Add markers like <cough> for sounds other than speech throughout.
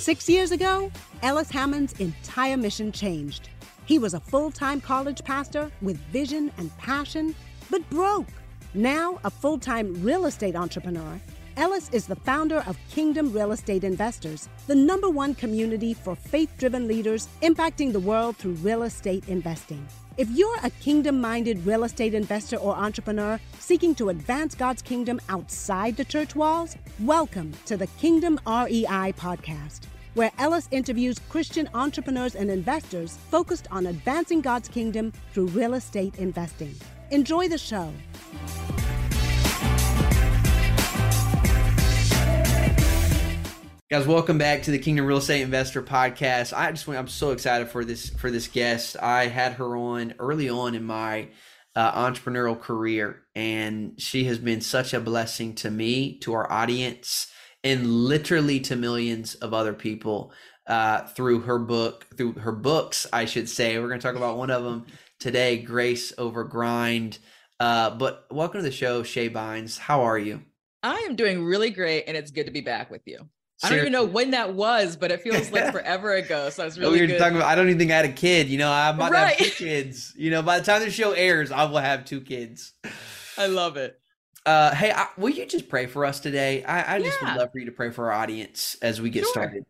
Six years ago, Ellis Hammond's entire mission changed. He was a full time college pastor with vision and passion, but broke. Now, a full time real estate entrepreneur, Ellis is the founder of Kingdom Real Estate Investors, the number one community for faith driven leaders impacting the world through real estate investing. If you're a kingdom minded real estate investor or entrepreneur seeking to advance God's kingdom outside the church walls, welcome to the Kingdom REI podcast, where Ellis interviews Christian entrepreneurs and investors focused on advancing God's kingdom through real estate investing. Enjoy the show. Guys, welcome back to the Kingdom Real Estate Investor Podcast. I just I'm so excited for this for this guest. I had her on early on in my uh, entrepreneurial career, and she has been such a blessing to me, to our audience, and literally to millions of other people uh, through her book, through her books, I should say. We're going to talk about one of them today, Grace Over Grind. Uh, but welcome to the show, Shae Bynes. How are you? I am doing really great, and it's good to be back with you. I don't even know when that was, but it feels like <laughs> forever ago. So it's really. We were good. talking about. I don't even think I had a kid. You know, I'm about right. have two <laughs> kids. You know, by the time the show airs, I will have two kids. I love it. Uh, hey, I, will you just pray for us today? I, I just yeah. would love for you to pray for our audience as we get sure. started.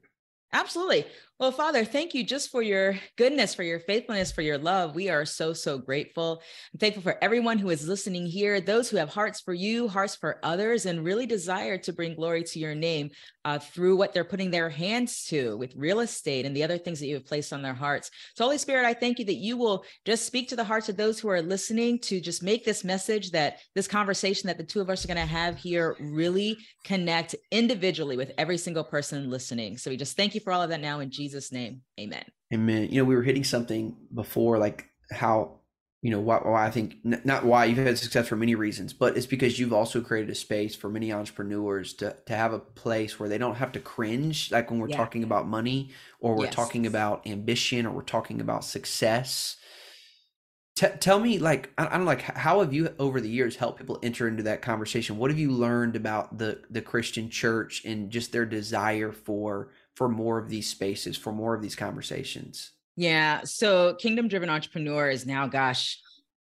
Absolutely. Well, Father, thank you just for your goodness, for your faithfulness, for your love. We are so, so grateful. I'm thankful for everyone who is listening here, those who have hearts for you, hearts for others, and really desire to bring glory to your name uh, through what they're putting their hands to with real estate and the other things that you have placed on their hearts. So, Holy Spirit, I thank you that you will just speak to the hearts of those who are listening to just make this message that this conversation that the two of us are going to have here really connect individually with every single person listening. So, we just thank you for all of that now in Jesus' Jesus' name, amen. Amen. You know, we were hitting something before, like how, you know, why, why I think, not why you've had success for many reasons, but it's because you've also created a space for many entrepreneurs to, to have a place where they don't have to cringe, like when we're yeah. talking about money or we're yes. talking about ambition or we're talking about success. T- tell me, like, I, I don't like, how have you over the years helped people enter into that conversation? What have you learned about the the Christian church and just their desire for for more of these spaces, for more of these conversations? Yeah. So Kingdom Driven Entrepreneur is now, gosh,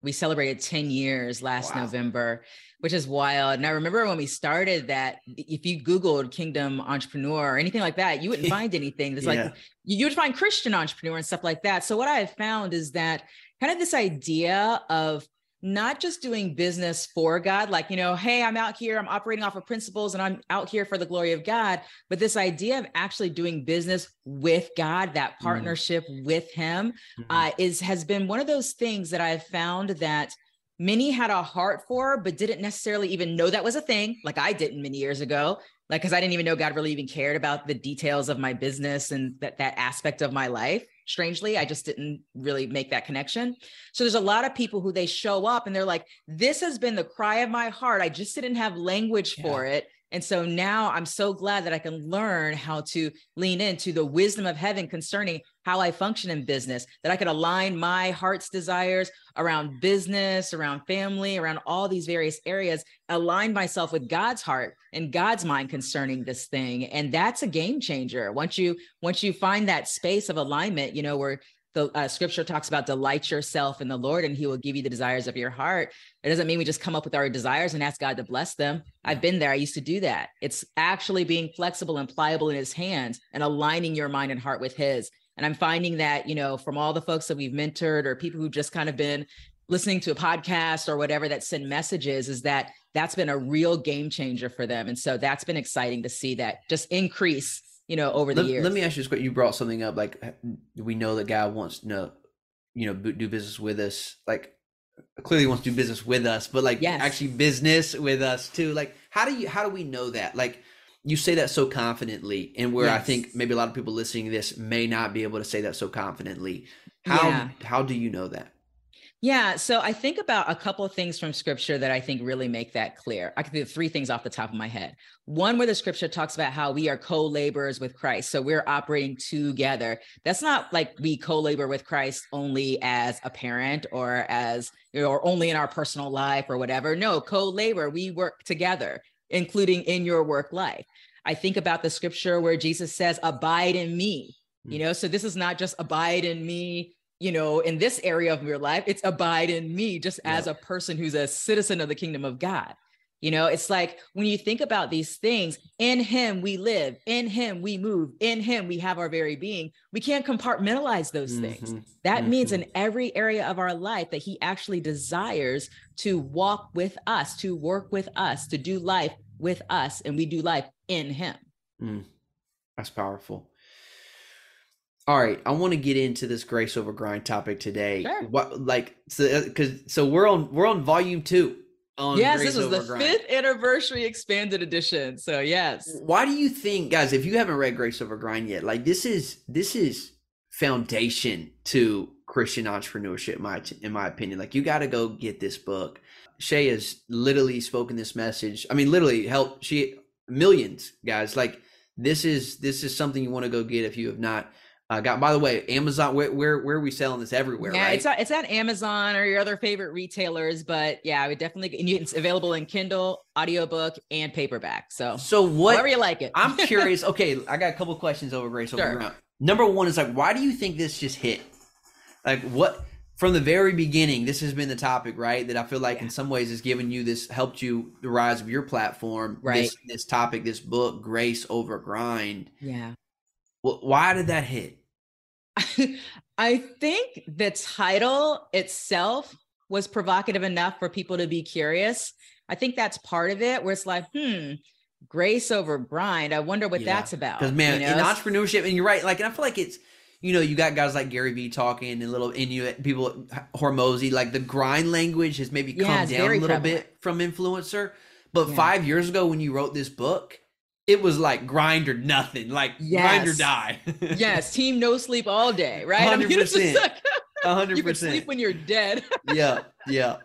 we celebrated 10 years last wow. November, which is wild. And I remember when we started that, if you Googled Kingdom Entrepreneur or anything like that, you wouldn't <laughs> find anything. It's yeah. like, you would find Christian entrepreneur and stuff like that. So what I have found is that kind of this idea of not just doing business for God, like, you know, hey, I'm out here, I'm operating off of principles and I'm out here for the glory of God, but this idea of actually doing business with God, that mm-hmm. partnership mm-hmm. with Him, mm-hmm. uh, is has been one of those things that I've found that many had a heart for, but didn't necessarily even know that was a thing, like I didn't many years ago like because i didn't even know god really even cared about the details of my business and that that aspect of my life strangely i just didn't really make that connection. So there's a lot of people who they show up and they're like this has been the cry of my heart. I just didn't have language yeah. for it and so now I'm so glad that I can learn how to lean into the wisdom of heaven concerning how I function in business, that I could align my heart's desires around business, around family, around all these various areas, align myself with God's heart and God's mind concerning this thing. And that's a game changer. Once you once you find that space of alignment, you know, where the uh, scripture talks about delight yourself in the Lord and he will give you the desires of your heart. It doesn't mean we just come up with our desires and ask God to bless them. I've been there. I used to do that. It's actually being flexible and pliable in his hands and aligning your mind and heart with his. And I'm finding that, you know, from all the folks that we've mentored or people who've just kind of been listening to a podcast or whatever that send messages is that that's been a real game changer for them. And so that's been exciting to see that just increase you know, over the let, years. Let me ask you this: You brought something up, like we know that God wants to know, you know, do business with us. Like clearly wants to do business with us, but like yes. actually business with us too. Like, how do you? How do we know that? Like, you say that so confidently, and where yes. I think maybe a lot of people listening to this may not be able to say that so confidently. How yeah. how do you know that? Yeah. So I think about a couple of things from scripture that I think really make that clear. I can think of three things off the top of my head. One, where the scripture talks about how we are co laborers with Christ. So we're operating together. That's not like we co labor with Christ only as a parent or as, or only in our personal life or whatever. No, co labor, we work together, including in your work life. I think about the scripture where Jesus says, Abide in me. You hmm. know, so this is not just abide in me, you know, in this area of your life, it's abide in me just yeah. as a person who's a citizen of the kingdom of God. You know, it's like when you think about these things, in Him we live, in Him we move, in Him we have our very being. We can't compartmentalize those mm-hmm. things. That mm-hmm. means in every area of our life that He actually desires to walk with us, to work with us, to do life with us, and we do life in Him. Mm. That's powerful. All right, I want to get into this grace over grind topic today. Sure. What like so because uh, so we're on we're on volume two. On yes, this is the grind. fifth anniversary expanded edition. So yes. Why do you think, guys, if you haven't read Grace Over Grind yet, like this is this is foundation to Christian entrepreneurship, in my in my opinion. Like you got to go get this book. Shae has literally spoken this message. I mean, literally helped she millions guys. Like this is this is something you want to go get if you have not uh, got by the way, Amazon. Where where where are we selling this everywhere? Yeah, right? it's at, it's at Amazon or your other favorite retailers. But yeah, I would definitely. And it's available in Kindle, audiobook, and paperback. So so what? Whatever you like it. I'm <laughs> curious. Okay, I got a couple questions over Grace over sure. Number one is like, why do you think this just hit? Like what? From the very beginning, this has been the topic, right? That I feel like yeah. in some ways has given you this, helped you the rise of your platform. Right. This, this topic, this book, Grace Over Grind. Yeah why did that hit? <laughs> I think the title itself was provocative enough for people to be curious. I think that's part of it, where it's like, hmm, grace over grind. I wonder what yeah. that's about. Because man, you know? in entrepreneurship, and you're right. Like, and I feel like it's you know, you got guys like Gary Vee talking and little Inuit people, Hormozi, like the grind language has maybe come down a little prevalent. bit from influencer. But yeah. five years ago, when you wrote this book, it was like grind or nothing, like yes. grind or die. <laughs> yes, team no sleep all day, right? Hundred percent. Hundred <laughs> percent. You can sleep when you're dead. <laughs> yeah, yeah.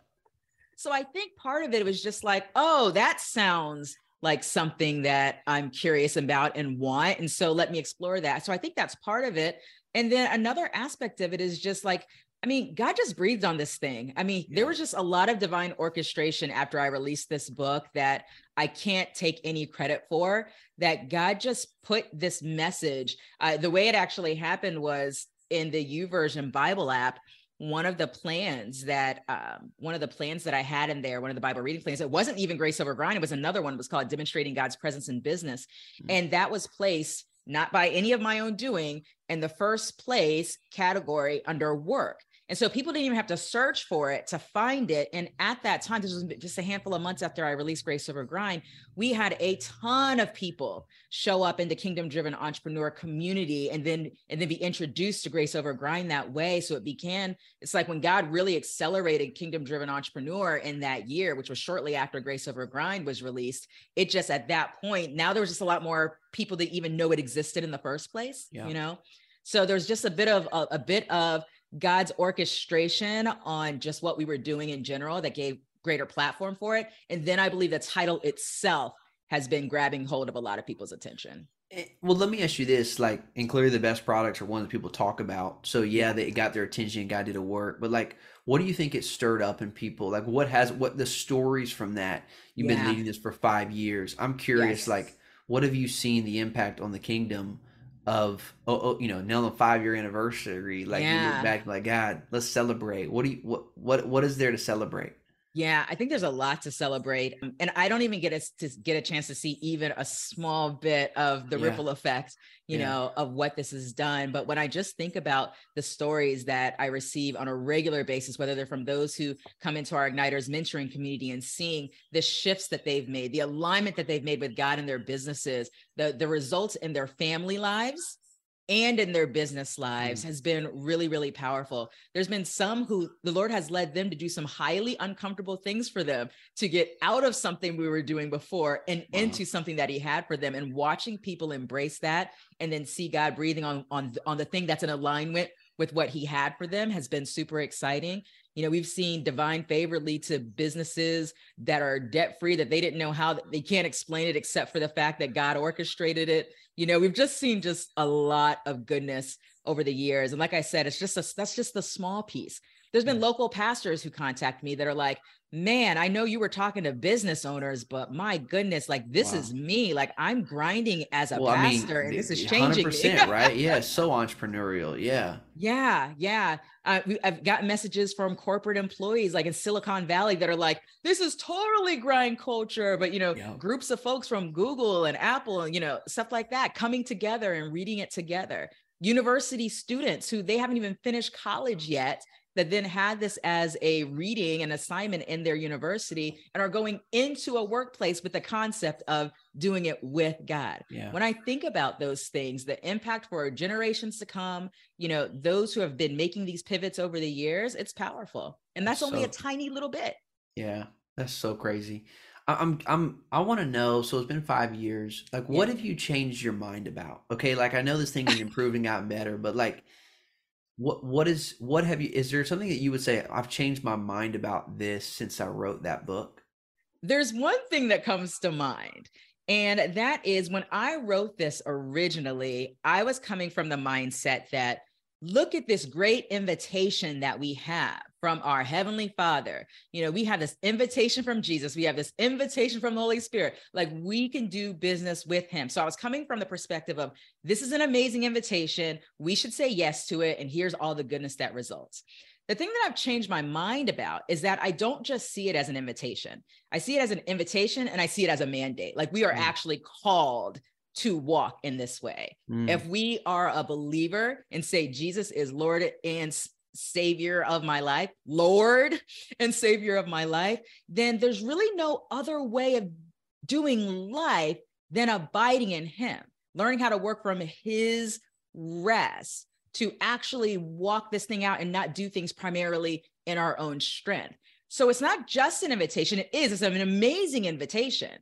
So I think part of it was just like, oh, that sounds like something that I'm curious about and want, and so let me explore that. So I think that's part of it. And then another aspect of it is just like I mean, God just breathed on this thing. I mean, yeah. there was just a lot of divine orchestration after I released this book that I can't take any credit for. That God just put this message. Uh, the way it actually happened was in the YouVersion Bible app. One of the plans that um, one of the plans that I had in there, one of the Bible reading plans, it wasn't even Grace Over Grind. It was another one. It was called Demonstrating God's Presence in Business, mm-hmm. and that was placed not by any of my own doing in the first place category under work and so people didn't even have to search for it to find it. And at that time, this was just a handful of months after I released Grace Over Grind, we had a ton of people show up in the kingdom driven entrepreneur community and then and then be introduced to Grace Over Grind that way. So it began, it's like when God really accelerated kingdom driven entrepreneur in that year, which was shortly after Grace Over Grind was released. It just at that point, now there was just a lot more people that even know it existed in the first place, yeah. you know? So there's just a bit of a, a bit of God's orchestration on just what we were doing in general that gave greater platform for it. And then I believe the title itself has been grabbing hold of a lot of people's attention. Eh, well, let me ask you this: like, and clearly the best products are ones that people talk about. So yeah, they got their attention, God did a work. But like, what do you think it stirred up in people? Like, what has what the stories from that? You've yeah. been leading this for five years. I'm curious, yes. like, what have you seen the impact on the kingdom? Of oh, oh, you know now the five year anniversary like yeah. you look back like god let's celebrate what do you what what what is there to celebrate yeah, I think there's a lot to celebrate. Um, and I don't even get a, to get a chance to see even a small bit of the yeah. ripple effect, you yeah. know, of what this has done. But when I just think about the stories that I receive on a regular basis, whether they're from those who come into our Igniters mentoring community and seeing the shifts that they've made, the alignment that they've made with God in their businesses, the, the results in their family lives, and in their business lives mm. has been really, really powerful. There's been some who the Lord has led them to do some highly uncomfortable things for them to get out of something we were doing before and wow. into something that He had for them. And watching people embrace that and then see God breathing on on on the thing that's in alignment with what He had for them has been super exciting. You know, we've seen divine favor lead to businesses that are debt free that they didn't know how they can't explain it except for the fact that God orchestrated it. You know we've just seen just a lot of goodness over the years. And like i said it's just a, that's just the small piece There's been local pastors who contact me that are like, man, I know you were talking to business owners, but my goodness, like this wow. is me. Like I'm grinding as a well, pastor I mean, and this is changing 100%, me. <laughs> right? Yeah. So entrepreneurial. Yeah. Yeah. Yeah. Uh, I've gotten messages from corporate employees like in Silicon Valley that are like, this is totally grind culture. But, you know, yeah. groups of folks from Google and Apple and, you know, stuff like that coming together and reading it together. University students who they haven't even finished college yet that then had this as a reading and assignment in their university and are going into a workplace with the concept of doing it with God. Yeah. When I think about those things, the impact for generations to come, you know, those who have been making these pivots over the years, it's powerful. And that's, that's only so, a tiny little bit. Yeah, that's so crazy. I'm I'm I want to know. So it's been five years. Like, what yeah. have you changed your mind about? Okay, like I know this thing is <laughs> improving, out better, but like, what what is what have you is there something that you would say i've changed my mind about this since i wrote that book there's one thing that comes to mind and that is when i wrote this originally i was coming from the mindset that look at this great invitation that we have from our heavenly father you know we have this invitation from jesus we have this invitation from the holy spirit like we can do business with him so i was coming from the perspective of this is an amazing invitation we should say yes to it and here's all the goodness that results the thing that I've changed my mind about is that I don't just see it as an invitation. I see it as an invitation and I see it as a mandate. Like we are mm. actually called to walk in this way. Mm. If we are a believer and say Jesus is Lord and Savior of my life, Lord and Savior of my life, then there's really no other way of doing life than abiding in Him, learning how to work from His rest to actually walk this thing out and not do things primarily in our own strength. So it's not just an invitation, it is, it's an amazing invitation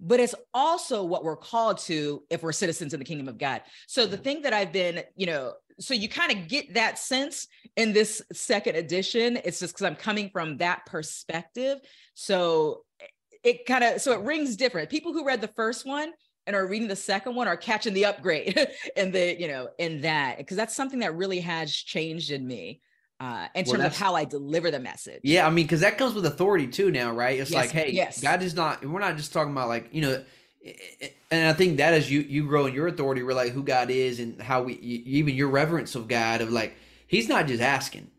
but it's also what we're called to if we're citizens in the kingdom of God. So the thing that I've been, you know, so you kind of get that sense in this second edition. It's just because I'm coming from that perspective. So it kind of so it rings different. People who read the first one and are reading the second one are catching the upgrade <laughs> and the, you know, in that because that's something that really has changed in me uh, in well, terms of how I deliver the message. Yeah, I mean, because that comes with authority too now, right? It's yes, like, hey, yes. God is not. We're not just talking about like you know, eh, eh, eh, and I think that as you you grow in your authority, we're like who God is and how we even your reverence of God of like He's not just asking.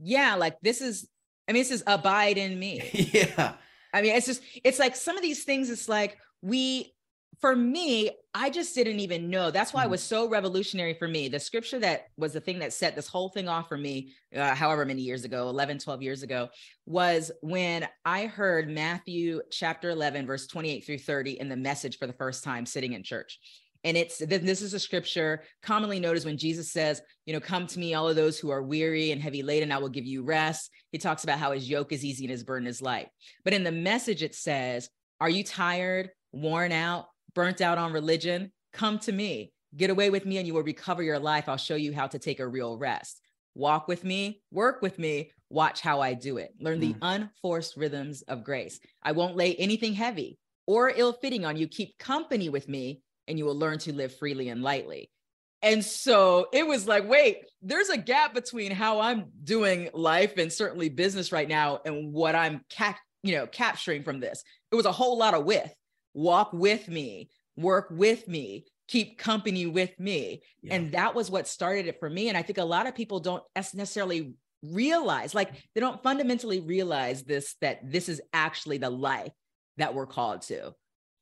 Yeah, like this is. I mean, this is abide in me. <laughs> yeah. I mean, it's just it's like some of these things. It's like we for me, I just didn't even know. That's why it mm-hmm. was so revolutionary for me. The scripture that was the thing that set this whole thing off for me, uh, however many years ago, 11, 12 years ago, was when I heard Matthew chapter 11, verse 28 through 30 in the message for the first time sitting in church. And it's this is a scripture commonly noticed when Jesus says, you know, come to me, all of those who are weary and heavy laden, I will give you rest. He talks about how his yoke is easy and his burden is light. But in the message, it says, Are you tired, worn out? Burnt out on religion, come to me. Get away with me and you will recover your life. I'll show you how to take a real rest. Walk with me, work with me, watch how I do it. Learn the mm. unforced rhythms of grace. I won't lay anything heavy or ill fitting on you. Keep company with me and you will learn to live freely and lightly. And so it was like, wait, there's a gap between how I'm doing life and certainly business right now and what I'm cap- you know, capturing from this. It was a whole lot of width walk with me, work with me, keep company with me. Yeah. And that was what started it for me. And I think a lot of people don't necessarily realize, like, they don't fundamentally realize this, that this is actually the life that we're called to.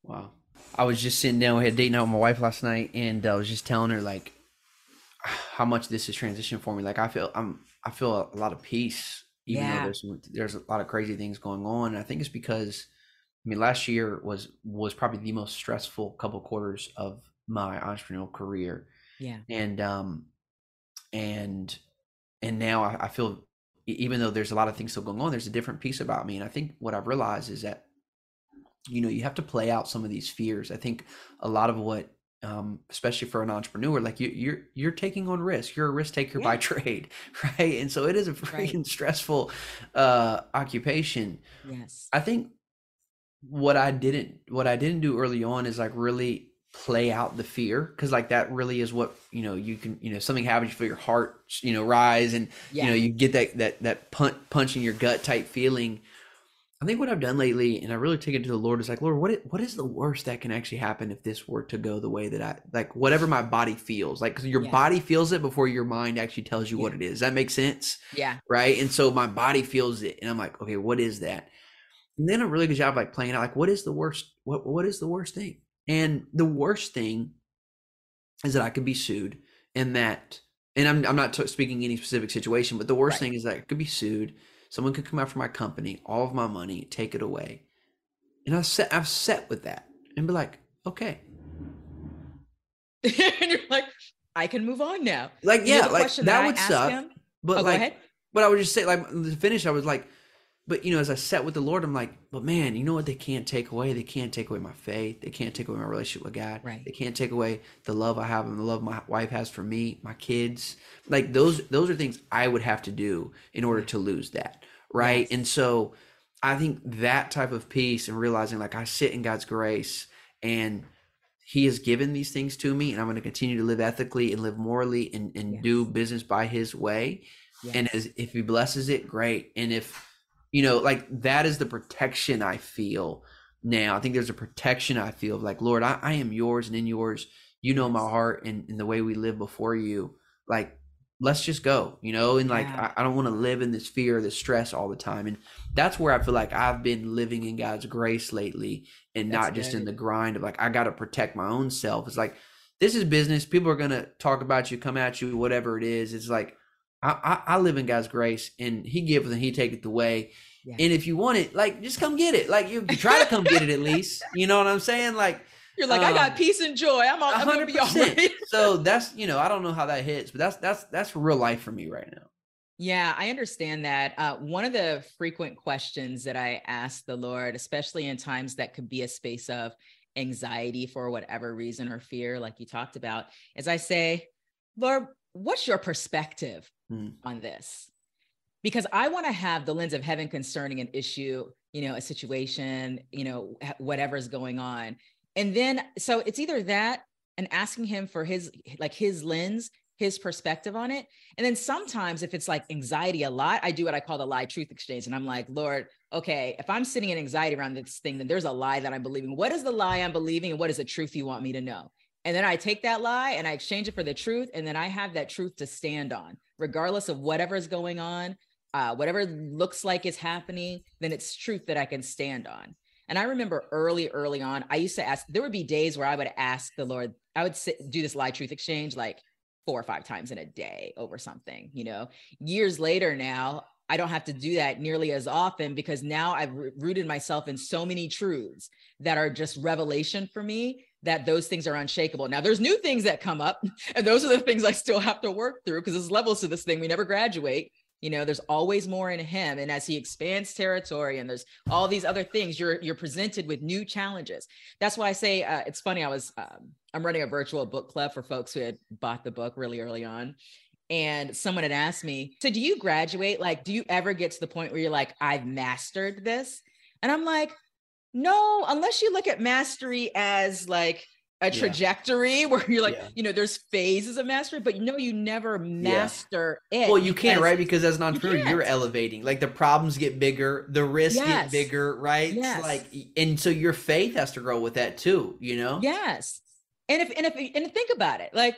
Wow. I was just sitting down, we had dating out with my wife last night, and uh, I was just telling her, like, how much this is transition for me. Like, I feel, I'm, I feel a lot of peace, even yeah. though there's, there's a lot of crazy things going on. And I think it's because, mean, last year was was probably the most stressful couple quarters of my entrepreneurial career. Yeah. And um, and and now I, I feel even though there's a lot of things still going on, there's a different piece about me. And I think what I've realized is that you know you have to play out some of these fears. I think a lot of what um, especially for an entrepreneur, like you, you're you're taking on risk. You're a risk taker yeah. by <laughs> trade, right? And so it is a freaking right. <laughs> stressful uh, occupation. Yes, I think what I didn't what I didn't do early on is like really play out the fear because like that really is what you know you can you know something happens you feel your heart you know rise and yeah. you know you get that that that punch punch in your gut type feeling i think what i've done lately and i really take it to the lord is like lord what is, what is the worst that can actually happen if this were to go the way that i like whatever my body feels like because your yeah. body feels it before your mind actually tells you yeah. what it is Does that make sense yeah right and so my body feels it and i'm like okay what is that and then a really good job like playing out like what is the worst what what is the worst thing and the worst thing is that I could be sued and that, and I'm, I'm not t- speaking any specific situation, but the worst right. thing is that I could be sued. Someone could come after my company, all of my money, take it away. And I've set, I've set with that and be like, okay. <laughs> and you're like, I can move on now. Like, yeah, like that, that would suck. Him? But oh, like, but I would just say, like, to finish, I was like, but you know, as I sat with the Lord, I'm like, but man, you know what? They can't take away. They can't take away my faith. They can't take away my relationship with God. Right. They can't take away the love I have and the love my wife has for me, my kids. Like those, those are things I would have to do in order to lose that. Right. Yes. And so, I think that type of peace and realizing like I sit in God's grace and He has given these things to me, and I'm going to continue to live ethically and live morally and, and yes. do business by His way. Yes. And as if He blesses it, great. And if you know like that is the protection i feel now. I think there's a protection i feel of like lord i, I am yours and in yours. You know my heart and, and the way we live before you. Like let's just go you know? And like yeah. I, I, don't want to live in this fear this stress all the time. And that's where i feel like i've been living in god's grace lately and that's not just good. in the grind of like i gotta protect my own self. It's like this is business. People are gonna talk about you come at you whatever it is. It's like I, I, live in God's grace, and He giveth and He taketh away. Yeah. And if you want it, like just come get it. Like you try to come get it at least. You know what I'm saying? Like you're like, um, I got um, peace and joy. I'm, all, I'm gonna be all right. so that's you know, I don't know how that hits, but that's that's that's real life for me right now. Yeah, I understand that. Uh, one of the frequent questions that I ask the Lord, especially in times that could be a space of anxiety for whatever reason or fear, like you talked about, is I say, Lord, what's your perspective mm. on this? Because I want to have the lens of heaven concerning an issue, you know, a situation, you know, whatever's going on. And then, so it's either that and asking him for his, like his lens, his perspective on it. And then sometimes if it's like anxiety a lot, I do what I call the lie truth exchange. And I'm like, Lord, okay, if I'm sitting in anxiety around this thing, then there's a lie that I'm believing. What is the lie I'm believing? And what is the truth you want me to know? And then I take that lie and I exchange it for the truth. And then I have that truth to stand on, regardless of whatever is going on, uh, whatever looks like is happening, then it's truth that I can stand on. And I remember early, early on, I used to ask, there would be days where I would ask the Lord, I would sit, do this lie truth exchange like four or five times in a day over something, you know. Years later now, I don't have to do that nearly as often because now I've rooted myself in so many truths that are just revelation for me that those things are unshakable. Now, there's new things that come up, <laughs> and those are the things I still have to work through because there's levels to this thing. We never graduate. You know, there's always more in him, and as he expands territory, and there's all these other things, you're you're presented with new challenges. That's why I say uh, it's funny. I was um, I'm running a virtual book club for folks who had bought the book really early on, and someone had asked me, "So, do you graduate? Like, do you ever get to the point where you're like, I've mastered this?" And I'm like, no, unless you look at mastery as like a trajectory yeah. <laughs> where you're like, yeah. you know, there's phases of mastery, but no, you never master yeah. it. Well, you can't, right? Because as an entrepreneur, you are elevating. Like the problems get bigger, the risks yes. get bigger, right? Yes. Like, and so your faith has to grow with that too, you know? Yes. And if and if and think about it, like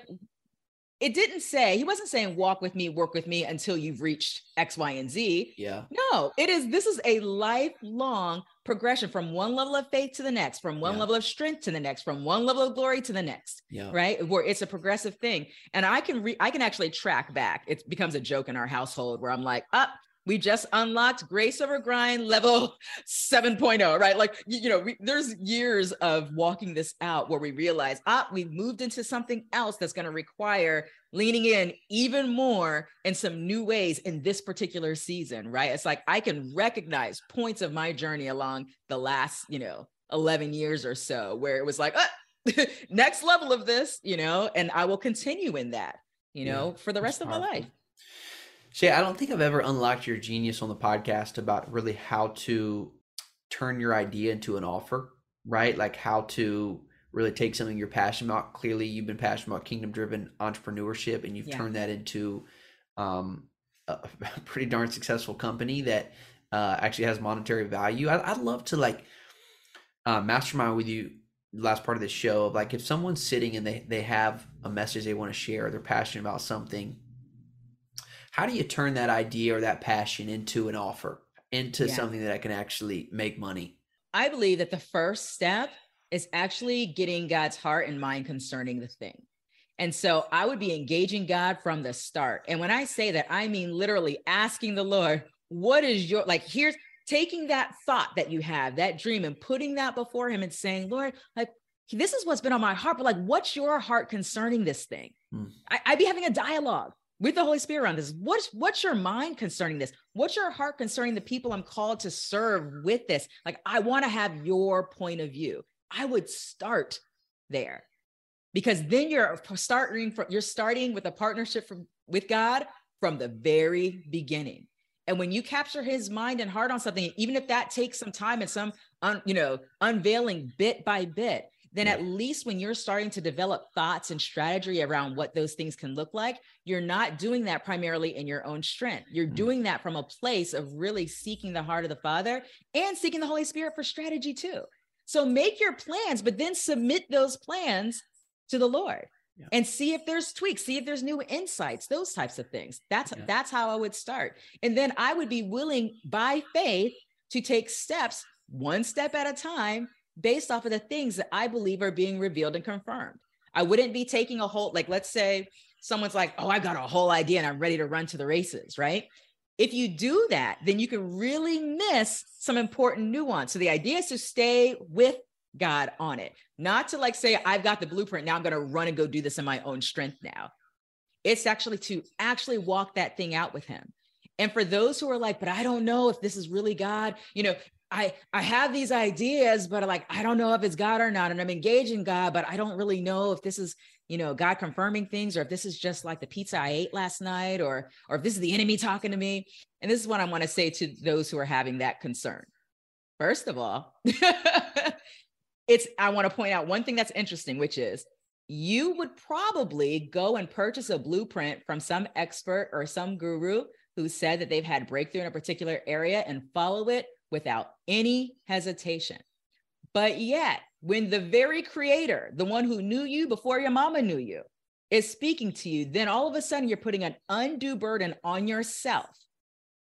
it didn't say he wasn't saying walk with me work with me until you've reached x y and z yeah no it is this is a lifelong progression from one level of faith to the next from one yeah. level of strength to the next from one level of glory to the next yeah. right where it's a progressive thing and i can re- i can actually track back it becomes a joke in our household where i'm like up we just unlocked grace over grind level <laughs> 7.0 right? Like you, you know we, there's years of walking this out where we realize ah we've moved into something else that's going to require leaning in even more in some new ways in this particular season right? It's like i can recognize points of my journey along the last you know 11 years or so where it was like ah, <laughs> next level of this you know and i will continue in that you know yeah, for the rest of my life Shae, I don't think I've ever unlocked your genius on the podcast about really how to turn your idea into an offer, right? Like how to really take something you're passionate about. Clearly, you've been passionate about kingdom driven entrepreneurship, and you've Yeah. turned that into um, <laughs> a pretty darn successful company that uh, actually has monetary value. I, I'd love to like uh, mastermind with you last part of the show of like if someone's sitting and they they have a message they want to share, they're passionate about something. How do you turn that idea or that passion into an offer, into Yeah. something that I can actually make money? I believe that the first step is actually getting God's heart and mind concerning the thing. And so I would be engaging God from the start. And when I say that, I mean literally asking the Lord, what is your, like, here's taking that thought that you have, that dream, and putting that before Him and saying, Lord, like, this is what's been on my heart, but like, what's your heart concerning this thing? Hmm. I, I'd be having a dialogue with the Holy Spirit around this. What's what's your mind concerning this? What's your heart concerning the people I'm called to serve with this? Like, I want to have your point of view. I would start there because then you're starting from you're starting with a partnership from with God from the very beginning. And when you capture his mind and heart on something, even if that takes some time and some un, you know unveiling bit by bit, then Yeah. at least when you're starting to develop thoughts and strategy around what those things can look like, you're not doing that primarily in your own strength. You're Mm. doing that from a place of really seeking the heart of the Father and seeking the Holy Spirit for strategy too. So make your plans, but then submit those plans to the Lord Yeah. and see if there's tweaks, see if there's new insights, those types of things. That's Yeah. that's how I would start. And then I would be willing by faith to take steps one step at a time based off of the things that I believe are being revealed and confirmed. I wouldn't be taking a whole like let's say someone's like, "Oh, I got a whole idea and I'm ready to run to the races," right? If you do that, then you can really miss some important nuance. So the idea is to stay with God on it, not to like say, I've got the blueprint. Now I'm going to run and go do this in my own strength now. It's actually to actually walk that thing out with Him. And for those who are like, but I don't know if this is really God, you know, I I have these ideas, but like I don't know if it's God or not, and I'm engaging God, but I don't really know if this is you know God confirming things, or if this is just like the pizza I ate last night, or or if this is the enemy talking to me. And this is what I want to say to those who are having that concern. First of all, <laughs> it's I want to point out one thing that's interesting, which is you would probably go and purchase a blueprint from some expert or some guru who said that they've had breakthrough in a particular area and follow it without any hesitation. But yet, when the very creator, the one who knew you before your mama knew you, is speaking to you, then all of a sudden you're putting an undue burden on yourself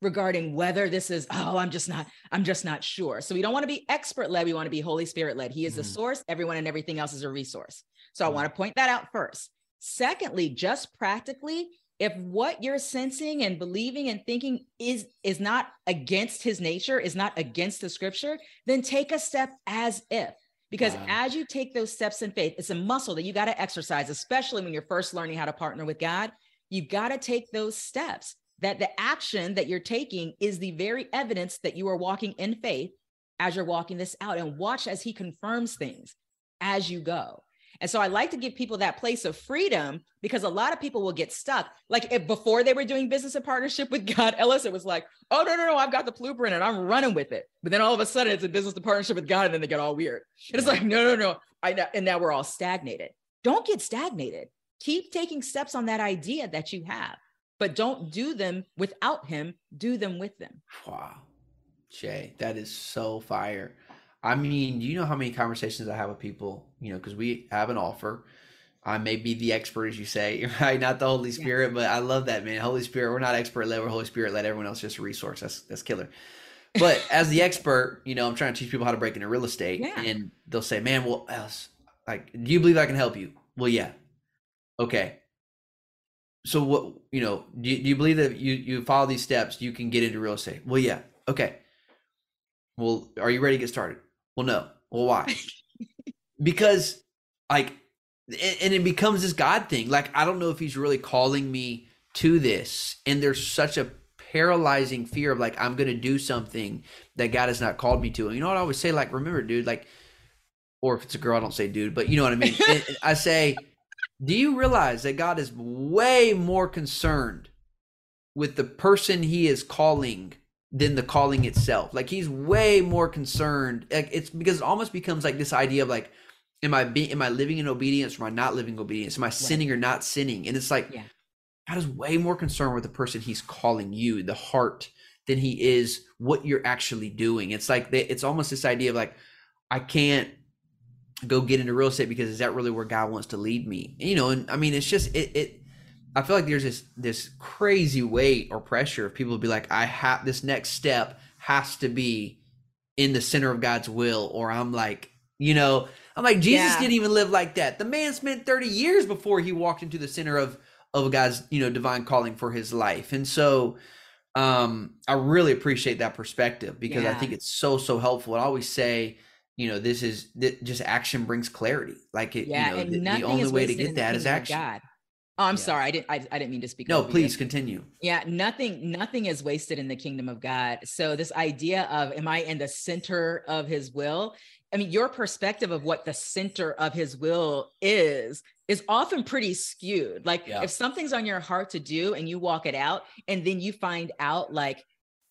regarding whether this is oh i'm just not i'm just not sure so we don't want to be expert led we want to be holy spirit led he is the Mhm. source everyone and everything else is a resource so i Mhm. want to point that out first secondly just practically if what you're sensing and believing and thinking is is not against his nature is not against the scripture then take a step as if because Wow. as you take those steps in faith it's a muscle that you got to exercise especially when you're first learning how to partner with god You've got to take those steps that the action that you're taking is the very evidence that you are walking in faith as you're walking this out and watch as he confirms things as you go. And so I like to give people that place of freedom because a lot of people will get stuck. Like if before they were doing business in partnership with God <laughs> Ellis, it was like, oh no, no, no, I've got the blueprint and I'm running with it. But then all of a sudden it's a business in partnership with God, and then they get all weird. And it's like, no, no, no. I know, and now we're all stagnated. Don't get stagnated. Keep taking steps on that idea that you have, but don't do them without him. Do them with them. Wow. Shae, that is so fire. I mean, you know how many conversations I have with people, you know, because we have an offer. I may be the expert, as you say, <laughs> right? Not the Holy Yeah. Spirit, but I love that, man. Holy Spirit, we're not expert led, we're Holy Spirit led. Everyone else just a resource. That's that's killer. But <laughs> as the expert, you know, I'm trying to teach people how to break into real estate. Yeah. And they'll say, Man, well, else like, do you believe I can help you? Well, yeah. Okay. So what you know, do you, do you believe that you you follow these steps, you can get into real estate? Well, yeah. Okay. Well, are you ready to get started? Well, no. Well, why? <laughs> because like and, it becomes this God thing. Like I don't know if he's really calling me to this. And there's such a paralyzing fear of like I'm gonna do something that God has not called me to. And you know what I always say? Like, remember, dude, like or if it's a girl, I don't say dude, but you know what I mean. <laughs> I say, do you realize that God is way more concerned with the person he is calling than the calling itself? Like he's way more concerned. Like it's because it almost becomes like this idea of like, am I being am I living in obedience or am I not living obedience? Am I sinning or not sinning? And it's like Yeah. God is way more concerned with the person he's calling you, the heart, than he is what you're actually doing. It's like they, it's almost this idea of like, I can't go get into real estate because is that really where God wants to lead me? You know, and I mean, it's just it. it I feel like there's this this crazy weight or pressure of people to be like, I have this next step has to be in the center of God's will, or I'm like, you know, I'm like Jesus Yeah. didn't even live like that. The man spent 30 years before he walked into the center of of God's you know divine calling for his life, and so um I really appreciate that perspective because I think it's so so helpful. I always say, you know, this is that just action brings clarity. Like it, Yeah, you know, the, the only way to get that is action. God. Oh, I'm Yeah. sorry. I didn't. I, I didn't mean to speak. No, over you. please continue. Yeah, nothing. Nothing is wasted in the kingdom of God. So this idea of am I in the center of His will? I mean, your perspective of what the center of His will is is often pretty skewed. Like Yeah. if something's on your heart to do and you walk it out, and then you find out like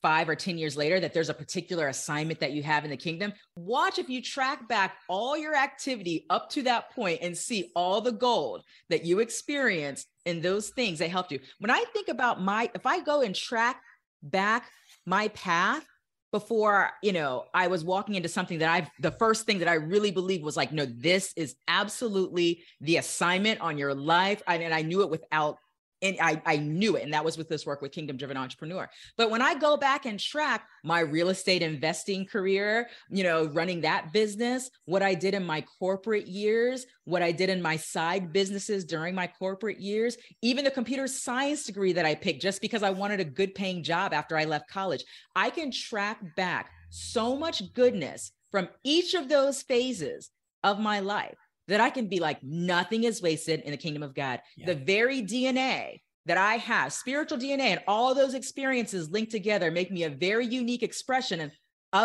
five or 10 years later that there's a particular assignment that you have in the kingdom, watch if you track back all your activity up to that point and see all the gold that you experienced in those things that helped you. When I think about my, if I go and track back my path before, you know, I was walking into something that I, the first thing that I really believed was like, no, this is absolutely the assignment on your life. I, and I knew it without, and I, I knew it. And that was with this work with Kingdom Driven Entrepreneur. But when I go back and track my real estate investing career, you know, running that business, what I did in my corporate years, what I did in my side businesses during my corporate years, even the computer science degree that I picked just because I wanted a good paying job after I left college, I can track back so much goodness from each of those phases of my life that I can be like, nothing is wasted in the kingdom of God. Yeah. The very DNA that I have, spiritual DNA, and all those experiences linked together make me a very unique expression of,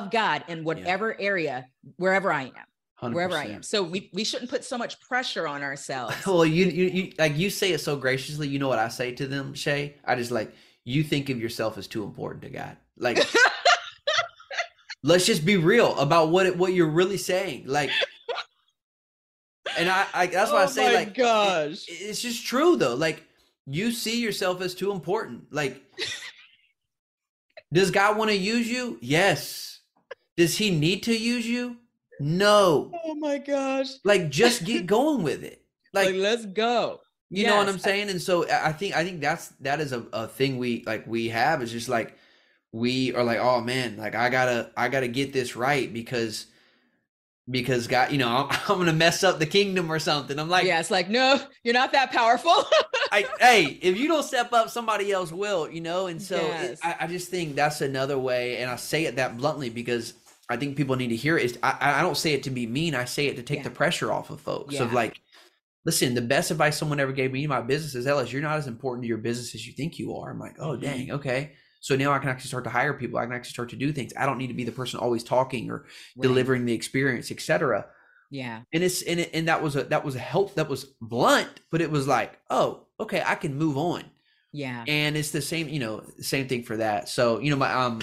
God in whatever area, wherever I am, wherever I am. So we, we shouldn't put so much pressure on ourselves. <laughs> Well, you, you you like you say it so graciously. You know what I say to them, Shae? I just like you think of yourself as too important to God. Like, <laughs> let's just be real about what it, what you're really saying. Like, and I, I that's why I Oh say my like, it- gosh. it's just true though. Like, you see yourself as too important. Like, does God want to use you? Yes. Does He need to use you? No. Oh my gosh. Like, just get going with it. <laughs> Like, Like, let's go. you know what I'm saying? And so I I think I think that's that is a, a thing we like we have is just like we are like, oh man, like I gotta I gotta get this right because because God, you know, I'm, <laughs> I'm gonna mess up the kingdom or something. I'm like, yeah, it's like, no, you're not that powerful. I, <laughs> hey, if you don't step up, somebody else will, you know. And so it, I, I just think that's another way, and I say it that bluntly because I think people need to hear it. Is I, I don't say it to be mean. I say it to take Yeah. the pressure off of folks. Of like, listen, the best advice someone ever gave me in my business is, Ellis, you're not as important to your business as you think you are. I'm like, oh Mhm. dang, okay. So now I can actually start to hire people. I can actually start to do things. I don't need to be the person always talking or Right. delivering the experience, etc Yeah. and it's and it, and that was a that was a help that was blunt but it was like oh okay i can move on Yeah. and it's the same you know same thing for that so you know my um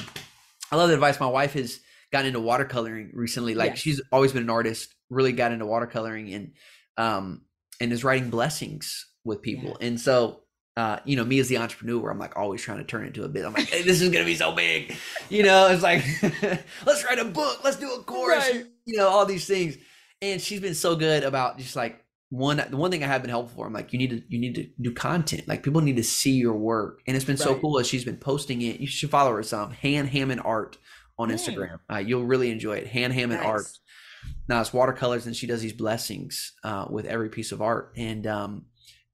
i love the advice my wife has gotten into watercoloring recently like Yes. she's always been an artist really got into watercoloring and um and is writing blessings with people and so uh, you know, me as the entrepreneur, I'm like always trying to turn it into a bit. I'm like, hey, this is gonna be so big, you know. It's like, <laughs> let's write a book, let's do a course, Right. you know, all these things. And she's been so good about just like one the one thing I have been helpful for. I'm like, you need to you need to do content. Like people need to see your work, and it's been so cool as she's been posting it. You should follow her some Han Hammond Art on. Instagram. Uh, you'll really enjoy it. Han Hammond Art. Nice. Now it's watercolors, and she does these blessings uh, with every piece of art, and um,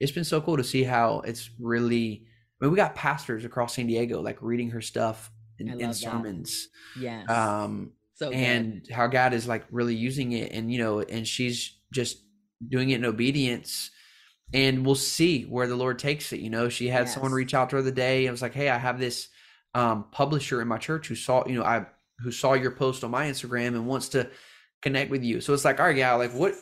it's been so cool to see how it's really. I mean, we got pastors across San Diego like reading her stuff in, in sermons, Yeah. um, so good. and how God is like really using it, and you know, and she's just doing it in obedience. And we'll see where the Lord takes it. You know, she had someone reach out to her the day and was like, "Hey, I have this um, publisher in my church who saw, you know, I who saw your post on my Instagram and wants to connect with you. So it's like, all right, yeah, like what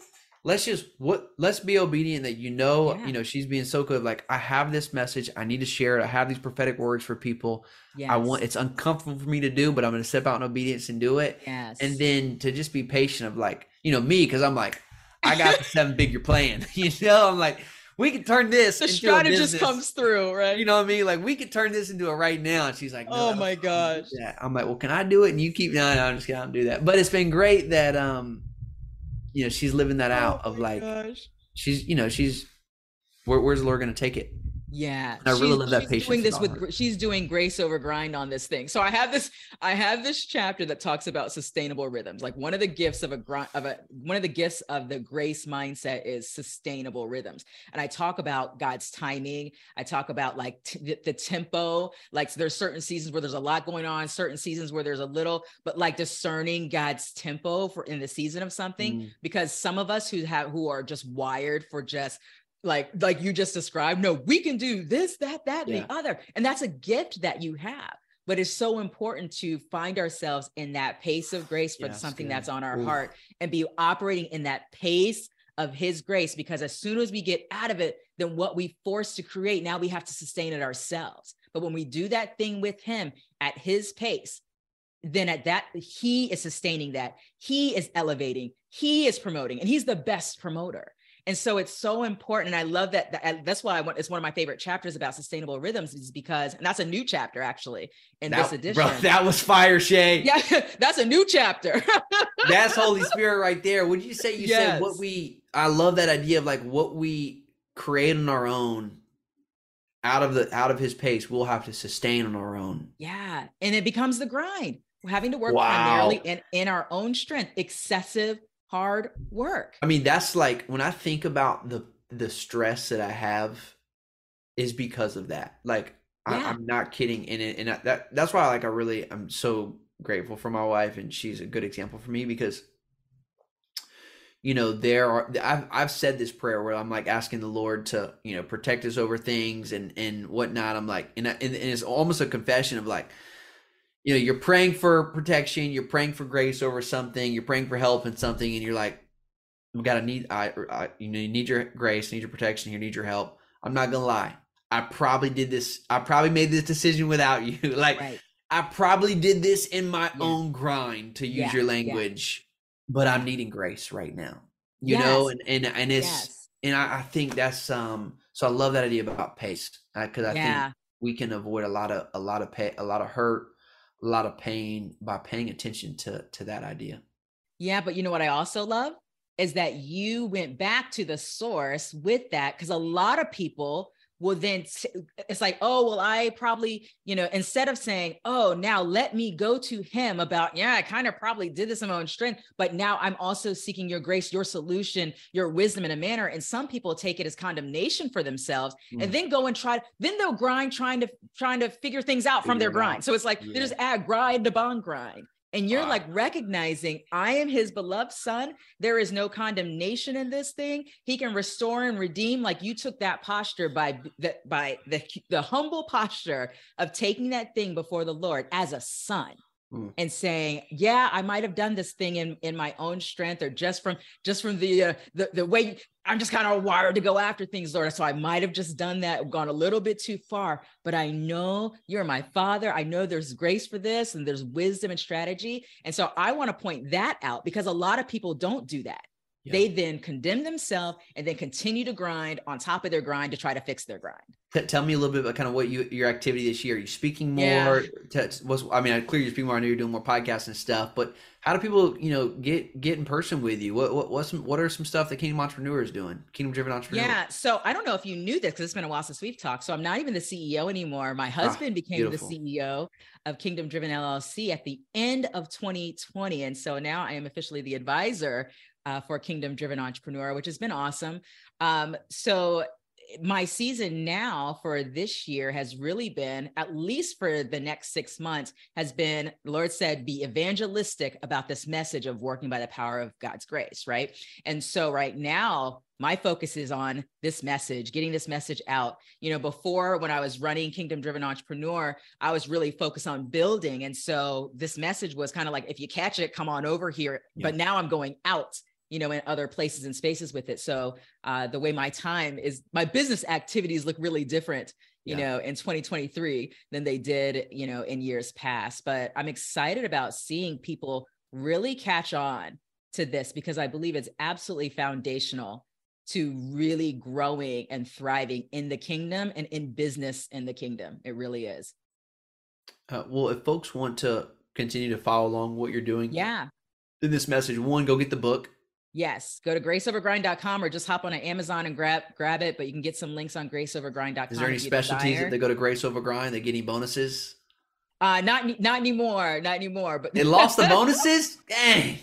let's just what let's be obedient that you know, Yeah. you know, she's being so good. Like, I have this message, I need to share it. I have these prophetic words for people. yes. I want it's uncomfortable for me to do, but I'm gonna step out in obedience and do it. Yes. And then to just be patient of like, you know, me, because I'm like, I got the seven figure plan. <laughs> You know, I'm like, we could turn this. The strategist comes through, right? You know what I mean? Like we could turn this into a right now. And she's like, no, oh my gosh. Yeah. I'm like, well, can I do it? And you keep, no, no, I'm just gonna do that. But it's been great that, um, you know, she's living that oh out oh of like, gosh. she's, you know, she's, where, where's the Lord going to take it? Yeah, and I really love that patience. Doing this with she's doing grace over grind on this thing. So I have this I have this chapter that talks about sustainable rhythms. Like one of the gifts of a grind of a one of the gifts of the grace mindset is sustainable rhythms. And I talk about God's timing. I talk about like t- the, the tempo. Like so there's certain seasons where there's a lot going on, certain seasons where there's a little, but like discerning God's tempo for in the season of something. Mm. Because some of us who have who are just wired for just like like you just described no we can do this that that yeah. the other. And that's a gift that you have but it's so important to find ourselves in that pace of grace for something that's on our Ooh. heart and be operating in that pace of his grace because as soon as we get out of it then what we force to create now we have to sustain it ourselves. But when we do that thing with him at his pace then at that he is sustaining that. He is elevating. He is promoting. And he's the best promoter and so it's so important. And I love that, that that's why I want it's one of my favorite chapters about sustainable rhythms, is because and that's a new chapter actually in that, this edition. Bro, that was fire Shae. Yeah, <laughs> that's a new chapter. <laughs> that's Holy Spirit right there. Would you say you yes. said what we I love that idea of like what we create on our own out of the out of his pace, we'll have to sustain on our own. Yeah. And it becomes the grind. We're having to work wow. primarily in, in our own strength, excessive hard work. I mean, that's like when I think about the the stress that I have is because of that. Like yeah. I, am not kidding, and it, and I, that that's why like I really I'm so grateful for my wife, and she's a good example for me because you know there are I've I've said this prayer where I'm like asking the Lord to you know protect us over things and and whatnot. I'm like and, and it's almost a confession of like you know you're praying for protection you're praying for grace over something you're praying for help in something and you're like we gotta need I, I you know you need your grace need your protection you need your help i'm not gonna lie i probably did this i probably made this decision without you <laughs> like right. i probably did this in my yeah. own grind to use yeah. your language yeah. but i'm needing grace right now you yes. know and and and it's yes. and I, I, think that's um so i love that idea about pace because uh, i think we can avoid a lot of a lot of pay a lot of hurt a lot of pain by paying attention to to that idea. Yeah, but you know what I also love is that you went back to the source with that because a lot of people will then it's like oh well i probably you know instead of saying oh now let me go to him about yeah i kind of probably did this in my own strength but now i'm also seeking your grace your solution your wisdom in a manner and some people take it as condemnation for themselves mm. and then go and try then they'll grind trying to trying to figure things out from their grind so it's like yeah. they just add grind to bond grind and you're wow. like recognizing I am his beloved son. There is no condemnation in this thing. He can restore and redeem. Like you took that posture by the by the, the humble posture of taking that thing before the Lord as a son. Mm. and saying yeah i might have done this thing in in my own strength or just from just from the uh, the, the way i'm just kind of wired to go after things lord so i might have just done that gone a little bit too far but i know you're my father i know there's grace for this and there's wisdom and strategy and so i want to point that out because a lot of people don't do that yeah. They then condemn themselves and then continue to grind on top of their grind to try to fix their grind. Tell me a little bit about kind of what you your activity this year. Are you speaking more? Yeah. Was I mean, I clearly you're speaking more. I know you're doing more podcasts and stuff, but how do people, you know, get get in person with you? What what what's some, what are some stuff that Kingdom Entrepreneur is doing? Kingdom Driven Entrepreneur. Yeah. So I don't know if you knew this because it's been a while since we've talked. So I'm not even the CEO anymore. My ah, husband ah, became beautiful. the CEO of Kingdom Driven LLC at the end of 2020, and so now I am officially the advisor uh, for Kingdom Driven Entrepreneur, which has been awesome. Um, so my season now for this year has really been at least for the next six months has been the lord said be evangelistic about this message of working by the power of god's grace right and so right now my focus is on this message getting this message out you know before when i was running kingdom driven entrepreneur i was really focused on building and so this message was kind of like if you catch it come on over here yeah. but now i'm going out you know, in other places and spaces with it. So uh, the way my time is, my business activities look really different, you yeah. know, in 2023 than they did, you know, in years past. But I'm excited about seeing people really catch on to this because I believe it's absolutely foundational to really growing and thriving in the kingdom and in business in the kingdom. It really is. Uh, well, if folks want to continue to follow along what you're doing, yeah, in this message, one, go get the book. Yes, go to graceovergrind.com or just hop on Amazon and grab grab it. But you can get some links on graceovergrind.com. Is there any specialties that they go to Grace Over Grind? They get any bonuses? Uh, not not anymore, not anymore. But they lost the <laughs> bonuses. Dang.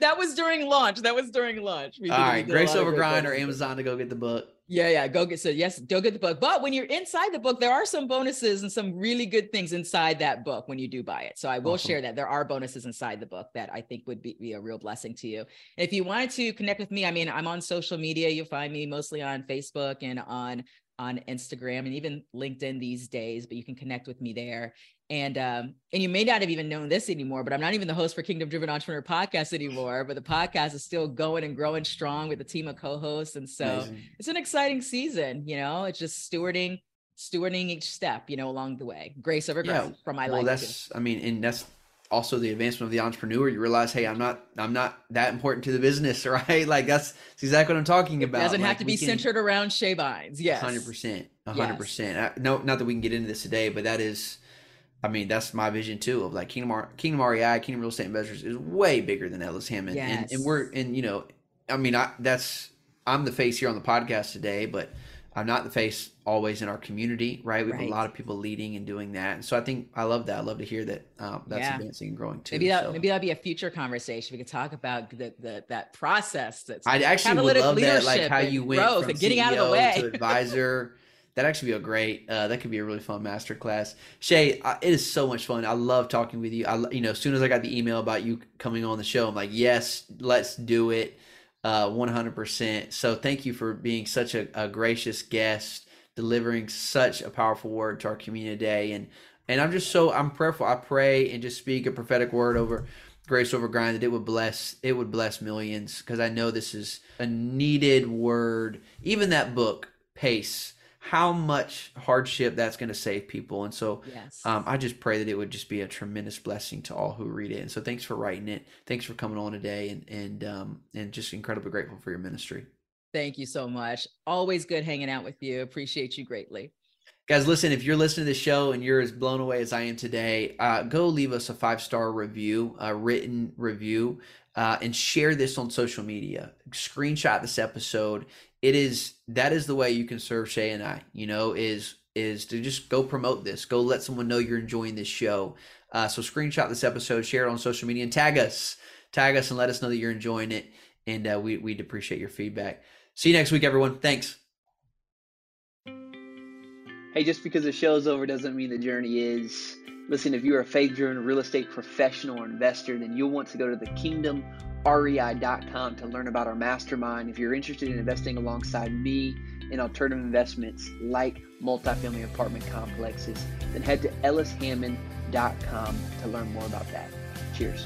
That was during launch. That was during launch. We All right, Grace Over Grind or Amazon to go get the book. Yeah, yeah. Go get so yes, go get the book. But when you're inside the book, there are some bonuses and some really good things inside that book when you do buy it. So I will awesome. share that there are bonuses inside the book that I think would be, be a real blessing to you. And if you wanted to connect with me, I mean, I'm on social media. You'll find me mostly on Facebook and on on Instagram and even LinkedIn these days, but you can connect with me there. And um, and you may not have even known this anymore, but I'm not even the host for Kingdom Driven Entrepreneur podcast anymore. But the podcast is still going and growing strong with a team of co-hosts, and so Amazing. it's an exciting season. You know, it's just stewarding stewarding each step, you know, along the way. Grace over yeah. from my life. well, life. that's too. I mean, and that's also the advancement of the entrepreneur. You realize, hey, I'm not I'm not that important to the business, <laughs> right? Like that's, that's exactly what I'm talking about. It doesn't like, have to be can, centered around Bynes. Yes, hundred percent, hundred percent. No, not that we can get into this today, but that is I mean, that's my vision too of like Kingdom R- Kingdom REI, Kingdom Real Estate Investors is way bigger than Ellis Hammond. Yes. And, and we're and you know, I mean, I that's I'm the face here on the podcast today, but I'm not the face always in our community, right? We have right. a lot of people leading and doing that, and so I think I love that. I love to hear that um, that's yeah. advancing and growing too. Maybe that so. maybe that'll be a future conversation. We could talk about the, the that process. That's I actually would love that, like how you went from getting CEO out of the way to <laughs> advisor. That actually be a great uh, that could be a really fun master class Shae I, it is so much fun. I love talking with you. I you know as soon as i got the email about you coming on the show i'm like yes let's do it. Uh, 100% so thank you for being such a, a, gracious guest delivering such a powerful word to our community today. And and i'm just so i'm prayerful. I pray and just speak a prophetic word over grace over grind that it would bless it would bless millions because i know this is a needed word. Even that book pace how much hardship that's going to save people. And so yes. um, I just pray that it would just be a tremendous blessing to all who read it. And so thanks for writing it. Thanks for coming on today and, and, um, and just incredibly grateful for your ministry. Thank you so much. Always good hanging out with you. Appreciate you greatly. Guys, listen, if you're listening to the show and you're as blown away as I am today, uh, go leave us a five star review, a written review, uh, and share this on social media. Screenshot this episode it is that is the way you can serve Shae and I. You know, is is to just go promote this, go let someone know you're enjoying this show. Uh, so screenshot this episode, share it on social media, and tag us, tag us, and let us know that you're enjoying it. And uh, we we'd appreciate your feedback. See you next week, everyone. Thanks. Hey, just because the show's over doesn't mean the journey is. Listen, if you're a faith driven real estate professional or investor, then you'll want to go to the Kingdom rei.com to learn about our mastermind. If you're interested in investing alongside me in alternative investments like multifamily apartment complexes, then head to ellishammond.com to learn more about that. Cheers.